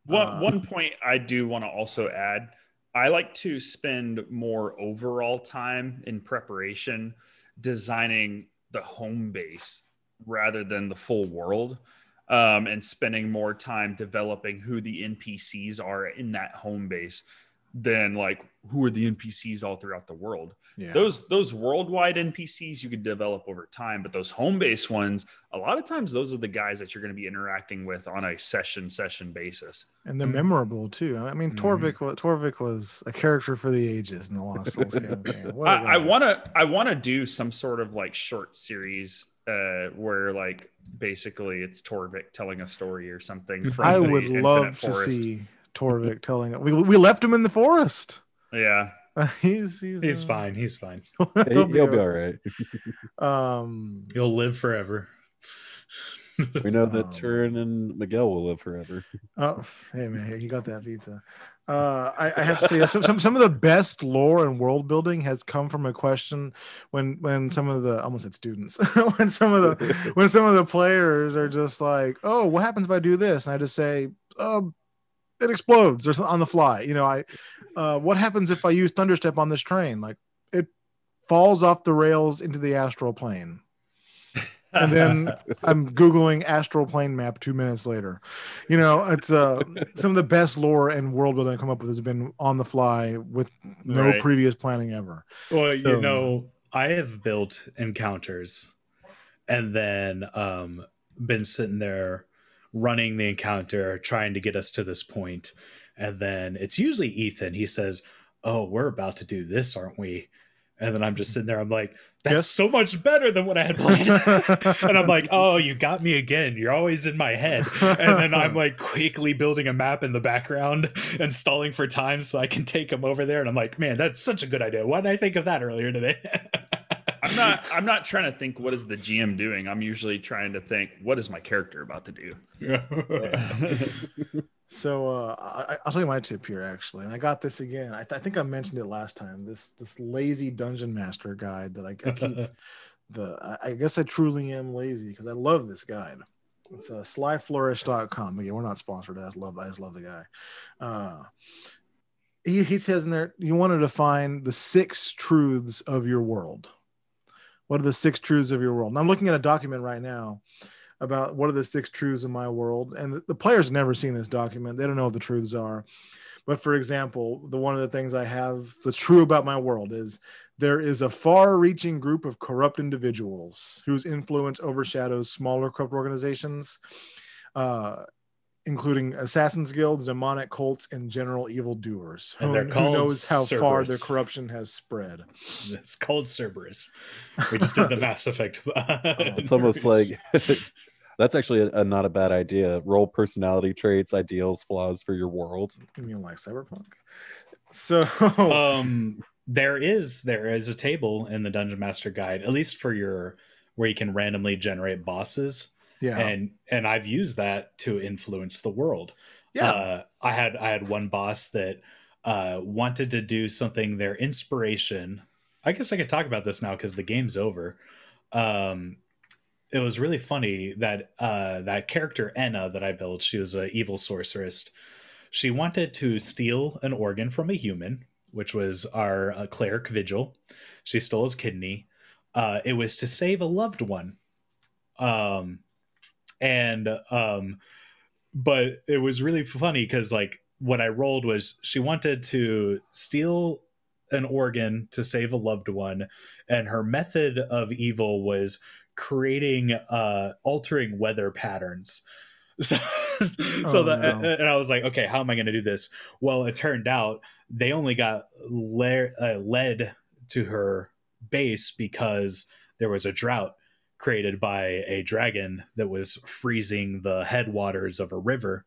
One Uh, one point I do want to also add, I like to spend more overall time in preparation designing the home base rather than the full world. Um, and spending more time developing who the NPCs are in that home base than like who are the NPCs all throughout the world. Yeah. Those those worldwide NPCs you could develop over time, but those home base ones, a lot of times those are the guys that you're going to be interacting with on a session session basis. and they're memorable too. I mean, Mhm. Torvik, wa- Torvik was a character for the ages in the Lost Souls campaign. What a I, want to I want to do some sort of like short series uh where like basically it's Torvik telling a story or something. From I the would Infinite love to Forest. see Torvik telling it. We, we left him in the forest. Yeah, he's he's, He's uh, fine. He's fine. He, he'll he'll be be all all right Um, He'll live forever. we know that Um, turin and miguel will live forever oh, hey man, you got that pizza. Uh, I, I have to say, some, some some of the best lore and world building has come from a question when when some of the almost said students when some of the when some of the players are just like, oh, what happens if I do this? And I just say, um, it explodes or on the fly. You know, I, uh, what happens if I use thunderstep on this train? Like it falls off the rails into the astral plane. And then I'm Googling astral plane map two minutes later. You know, it's uh, some of the best lore and world building I come up with has been on the fly with no Right. previous planning ever. Well, So- you know, I have built encounters and then um been sitting there running the encounter, trying to get us to this point. And then it's usually Ethan. He says, Oh, we're about to do this, aren't we? And then I'm just sitting there, I'm like, that's Yes. so much better than what I had planned. and I'm like, oh, you got me again. You're always in my head. And then I'm like quickly building a map in the background and stalling for time so I can take him over there. And I'm like, man, that's such a good idea. Why didn't I think of that earlier today? I'm not I'm not trying to think what is the GM doing. I'm usually trying to think what is my character about to do. So uh, I, I'll tell you my tip here, actually, and I got this again. I, th- I think I mentioned it last time. This this lazy dungeon master guide that I, I keep. the I, I guess I truly am lazy because I love this guide. It's uh, slyflourish.com. Again, we're not sponsored. I just love I just love the guy. Uh, he he says in there you wanted to find the six truths of your world. What are the six truths of your world? And I'm looking at a document right now about what are the six truths of my world. And the, the players never seen this document. They don't know what the truths are. But for example, the one of the things I have that's true about my world is there is a far-reaching group of corrupt individuals whose influence overshadows smaller corrupt organizations. Uh, including assassins guilds, demonic cults, and general evildoers. And Who, they're who called knows how far their corruption has spread? It's called Cerberus. We just did the Mass Effect. It's almost like that's actually a, a not a bad idea. Roll personality traits, ideals, flaws for your world. You mean like cyberpunk? So um there is there is a table in the dungeon master guide at least for your where you can randomly generate bosses yeah, and and i've used that to influence the world. Yeah, uh, i had i had one boss that uh wanted to do something their inspiration. I guess i could talk about this now because the game's over. Um it was really funny that uh that character enna that i built she was an evil sorceress. She wanted to steal an organ from a human which was our uh, cleric vigil. She stole his kidney. Uh it was to save a loved one. Um and um but it was really funny because like what i rolled was she wanted to steal an organ to save a loved one and her method of evil was creating uh altering weather patterns. So, so Oh, that no. and i was like okay how am i going to do this? Well it turned out they only got le- uh, led to her base because there was a drought created by a dragon that was freezing the headwaters of a river.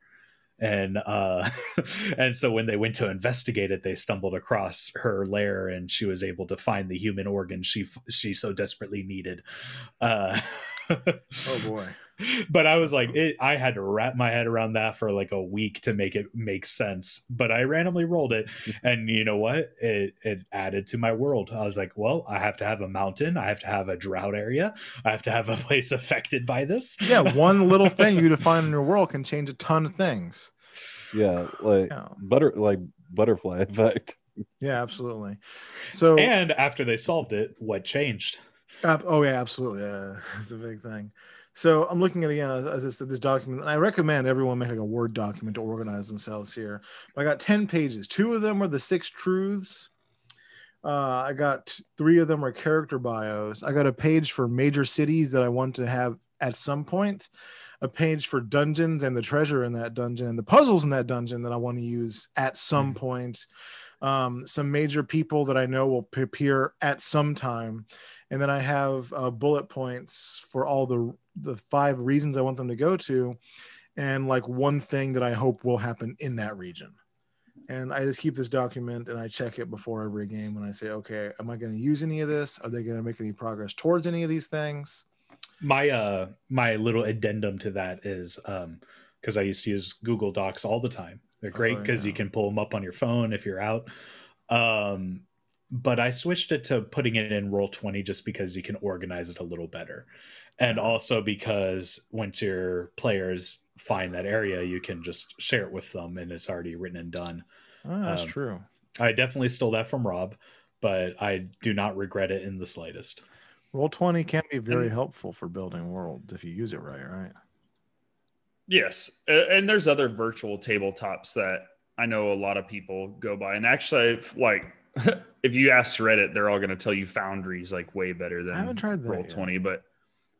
And uh and so when they went to investigate it they stumbled across her lair and she was able to find the human organ she she so desperately needed. Uh oh boy, but i was like it, i had to wrap my head around that for like a week to make it make sense but i randomly rolled it and you know what it it added to my world i was like well i have to have a mountain i have to have a drought area i have to have a place affected by this yeah, one little thing you define in your world can change a ton of things. Yeah, like Yeah, butter like butterfly effect. yeah, absolutely. So and after they solved it what changed Ab- oh yeah, absolutely. Yeah, it's a big thing. So I'm looking at again as, I said this document, and I recommend everyone make like a Word document to organize themselves here. I got ten pages. Two of them are the six truths. Uh, I got three of them are character bios. I got a page for major cities that I want to have at some point, a page for dungeons and the treasure in that dungeon and the puzzles in that dungeon that I want to use at some point. Um, some major people that I know will appear at some time and then I have uh, bullet points for all the the five regions I want them to go to, and like one thing that I hope will happen in that region. And I just keep this document and I check it before every game when I say, okay, am I going to use any of this? Are they going to make any progress towards any of these things? my uh my little addendum to that is um because i used to use google docs all the time they're great Oh, because you can pull them up on your phone if you're out um but i switched it to putting it in roll 20 just because you can organize it a little better and also because once your players find that area you can just share it with them and it's already written and done Oh, that's Um, true. i definitely stole that from rob but i do not regret it in the slightest Roll 20 can be very and- helpful for building worlds if you use it right, right? Yes, and there's other virtual tabletops that I know a lot of people go by, and actually, like if you ask Reddit, they're all going to tell you Foundry's like way better than I haven't tried that Roll yet. Twenty, but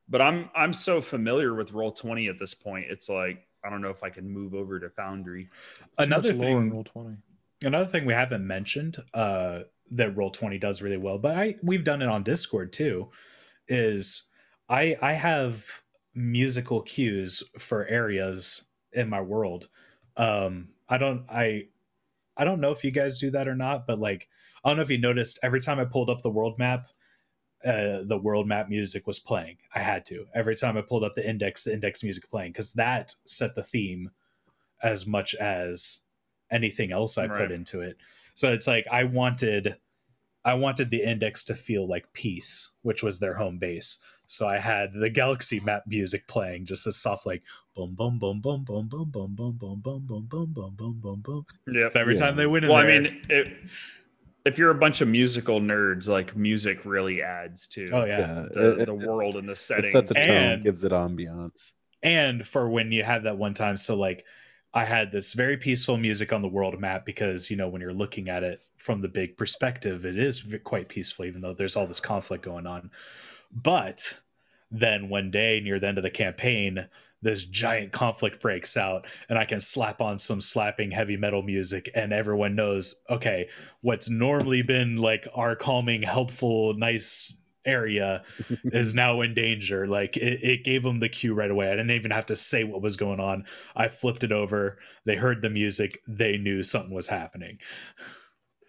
but I'm I'm so familiar with Roll Twenty at this point. It's like I don't know if I can move over to Foundry. Too another much lore in thing Roll 20. another thing we haven't mentioned uh that roll 20 does really well but i we've done it on discord too is i i have musical cues for areas in my world um i don't i i don't know if you guys do that or not but like i don't know if you noticed every time i pulled up the world map uh, the world map music was playing. I had to every time I pulled up the index, the index music playing because that set the theme as much as anything else I Right. put into it. So it's like I wanted I wanted the index to feel like peace, which was their home base. So I had the galaxy map music playing, just this soft like boom boom boom boom boom boom boom boom boom boom boom boom boom boom boom boom. Yeah. So every Yeah. time they went in Well, I mean, it, if you're a bunch of musical nerds, like music really adds to oh yeah. Yeah, the, it, the it, world and the setting. it setting. sets a tone, And- gives it ambiance. and for when you have that one time so like I had this very peaceful music on the world map because, you know, when you're looking at it from the big perspective, it is quite peaceful, even though there's all this conflict going on. But then one day near the end of the campaign, this giant conflict breaks out, and I can slap on some slapping heavy metal music, and everyone knows, okay, what's normally been like our calming, helpful, nice area is now in danger. Like it, it gave them the cue right away. I didn't even have to say what was going on. I flipped it over. They heard the music. They knew something was happening.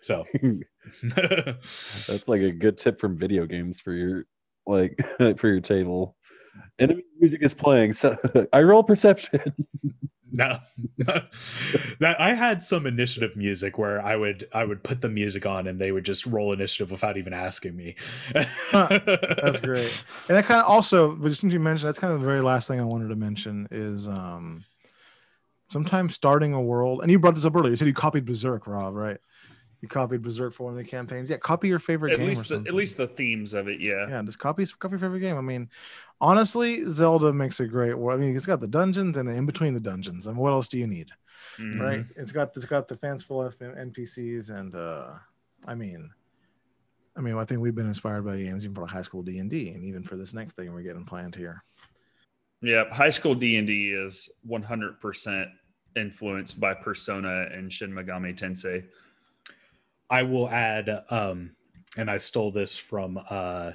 So that's like a good tip from video games for your like for your table. Enemy music is playing. So I roll perception. no that i had some initiative music where i would i would put the music on and they would just roll initiative without even asking me huh, that's great and that kind of also but since you mentioned that's kind of the very last thing i wanted to mention is um sometimes starting a world and you brought this up earlier you said you copied berserk rob right you copied Berserk for one of the campaigns. Yeah, copy your favorite at game. least the, at least the themes of it. Yeah. Yeah, just copy copy your favorite game. I mean, honestly, Zelda makes a great world. I mean, it's got the dungeons and the in between the dungeons. I mean, what else do you need? Mm-hmm. Right? It's got it's got the fanciful NPCs and uh I mean I mean, I think we've been inspired by games even for high school D and D, and even for this next thing we're getting planned here. Yeah, high school D and D is 100 percent influenced by Persona and Shin Megami Tensei. I will add, um, and I stole this from uh,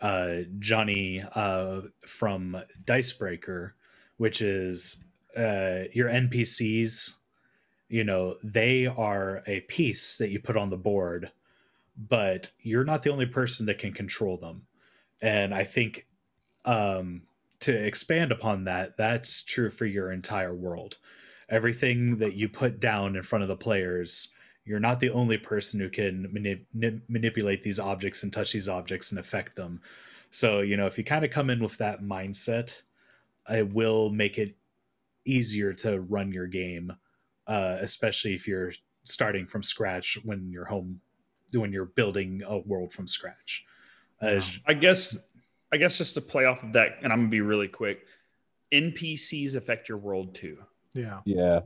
uh, Johnny uh, from Dicebreaker, which is uh, your NPCs. You know, they are a piece that you put on the board, but you're not the only person that can control them. And I think um, to expand upon that, that's true for your entire world. Everything that you put down in front of the players you're not the only person who can manip- manipulate these objects and touch these objects and affect them. So, you know, if you kind of come in with that mindset, it will make it easier to run your game, uh, especially if you're starting from scratch when you're home, when you're building a world from scratch. Uh, I guess, I guess just to play off of that, and I'm gonna be really quick. NPCs affect your world too. Yeah. Yeah.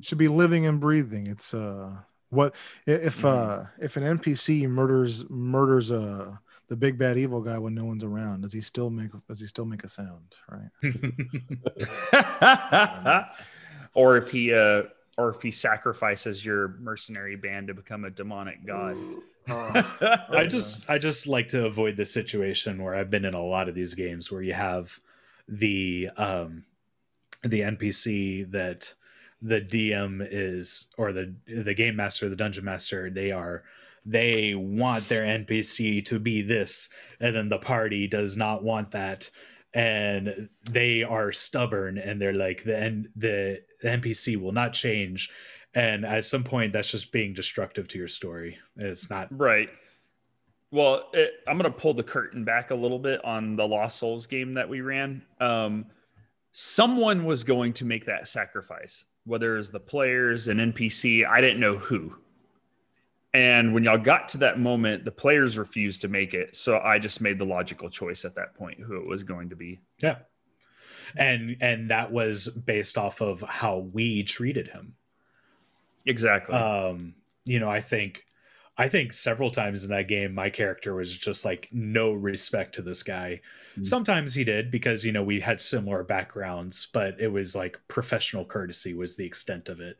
Should be living and breathing. It's uh what if mm-hmm. uh if an NPC murders murders uh the big bad evil guy when no one's around? Does he still make does he still make a sound? Right. or if he uh or if he sacrifices your mercenary band to become a demonic god. I just I just like to avoid the situation where I've been in a lot of these games where you have the um the NPC that the DM is or the the game master, the dungeon master, they are they want their NPC to be this, and then the party does not want that, and they are stubborn and they're like the N, the, the NPC will not change, and at some point that's just being destructive to your story. and It's not right. Well, it, I'm going to pull the curtain back a little bit on the Lost Souls game that we ran. Um, someone was going to make that sacrifice whether it's the players, and NPC, I didn't know who. And when y'all got to that moment, the players refused to make it. So I just made the logical choice at that point who it was going to be. Yeah. And and that was based off of how we treated him. Exactly. Um, you know, I think I think several times in that game, my character was just like no respect to this guy. Mm-hmm. Sometimes he did because you know we had similar backgrounds, but it was like professional courtesy was the extent of it.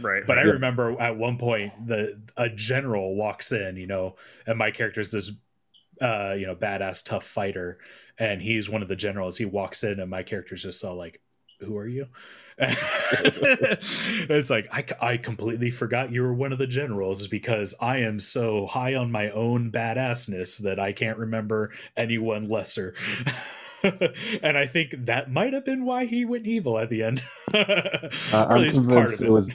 Right. But I remember at one point the a general walks in, you know, and my character is this uh, you know, badass tough fighter, and he's one of the generals. He walks in, and my character's just all like, "Who are you?" it's like I, I completely forgot you were one of the generals because I am so high on my own badassness that I can't remember anyone lesser. and I think that might have been why he went evil at the end. uh, I'm convinced it. it was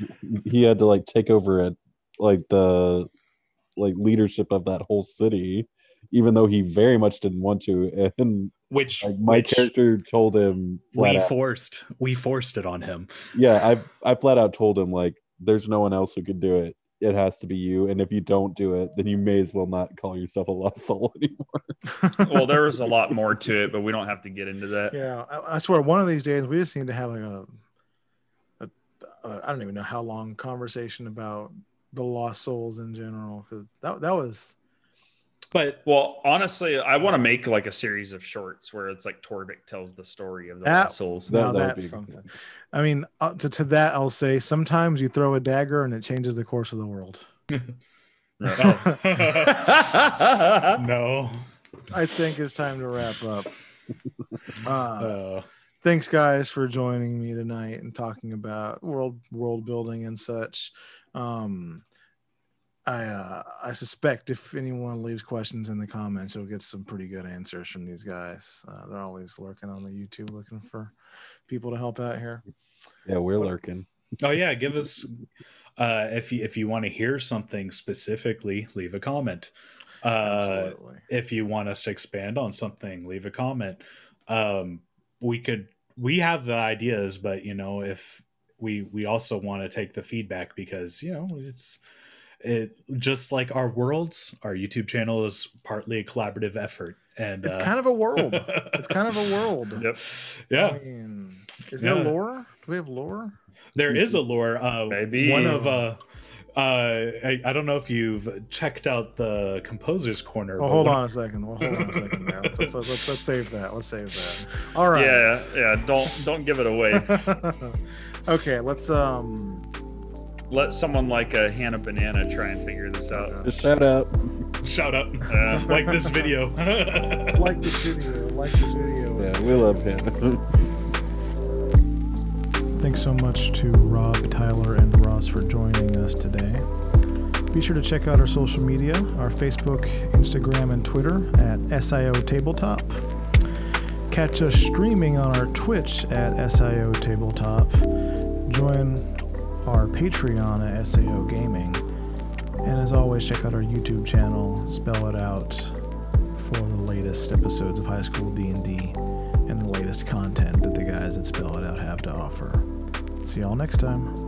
he had to like take over it, like the like leadership of that whole city, even though he very much didn't want to. And which like my which character told him we out, forced we forced it on him. Yeah i i flat out told him like there's no one else who could do it. It has to be you. And if you don't do it then you may as well not call yourself a lost soul anymore. Well there was a lot more to it but we don't have to get into that. Yeah I, I, swear one of these days we just need to have like a, a uh, I don't even know how long conversation about the lost souls in general because that that was But Well, honestly, I want to make like a series of shorts where it's like Torvik tells the story of the That- Lost souls. Now would that's be- something. I mean, uh, to, to that, I'll say sometimes you throw a dagger and it changes the course of the world. no. I think it's time to wrap up. Uh, Uh, thanks, guys, for joining me tonight and talking about world world building and such. Um, I uh, I suspect if anyone leaves questions in the comments, you'll get some pretty good answers from these guys. Uh, they're always lurking on the YouTube looking for people to help out here. Yeah, we're lurking. oh yeah, give us uh if you if you want to hear something specifically, leave a comment. Uh Absolutely. if you want us to expand on something, leave a comment. Um we could we have the ideas, but you know, if we we also want to take the feedback because, you know, it's it just like our worlds, our YouTube channel is partly a collaborative effort. And It's uh, kind of a world. It's kind of a world. Yep. yeah. I mean, is there Yeah. lore? Do we have lore? There is a lore. Uh, Maybe. one of uh, uh, I, I don't know if you've checked out the composer's corner. Oh, but hold on a second. Well, hold on a second there. Let's, let's, let's, let's, let's save that. Let's save that. All right. Yeah, yeah. Don't don't give it away. okay, let's um Let someone like a Hannah Banana try and figure this out. Just shout out. Shout out, Yeah. like this video. like this video. Like this video. Yeah, we love him. Thanks so much to Rob, Tyler, and Ross for joining us today. Be sure to check out our social media, our Facebook, Instagram, and Twitter at SIO Tabletop. Catch us streaming on our Twitch at SIO Tabletop. Join our Patreon at SAO Gaming. And as always, check out our YouTube channel, Spell It Out, for the latest episodes of High School D&D and the latest content that the guys at Spell It Out have to offer. See y'all next time.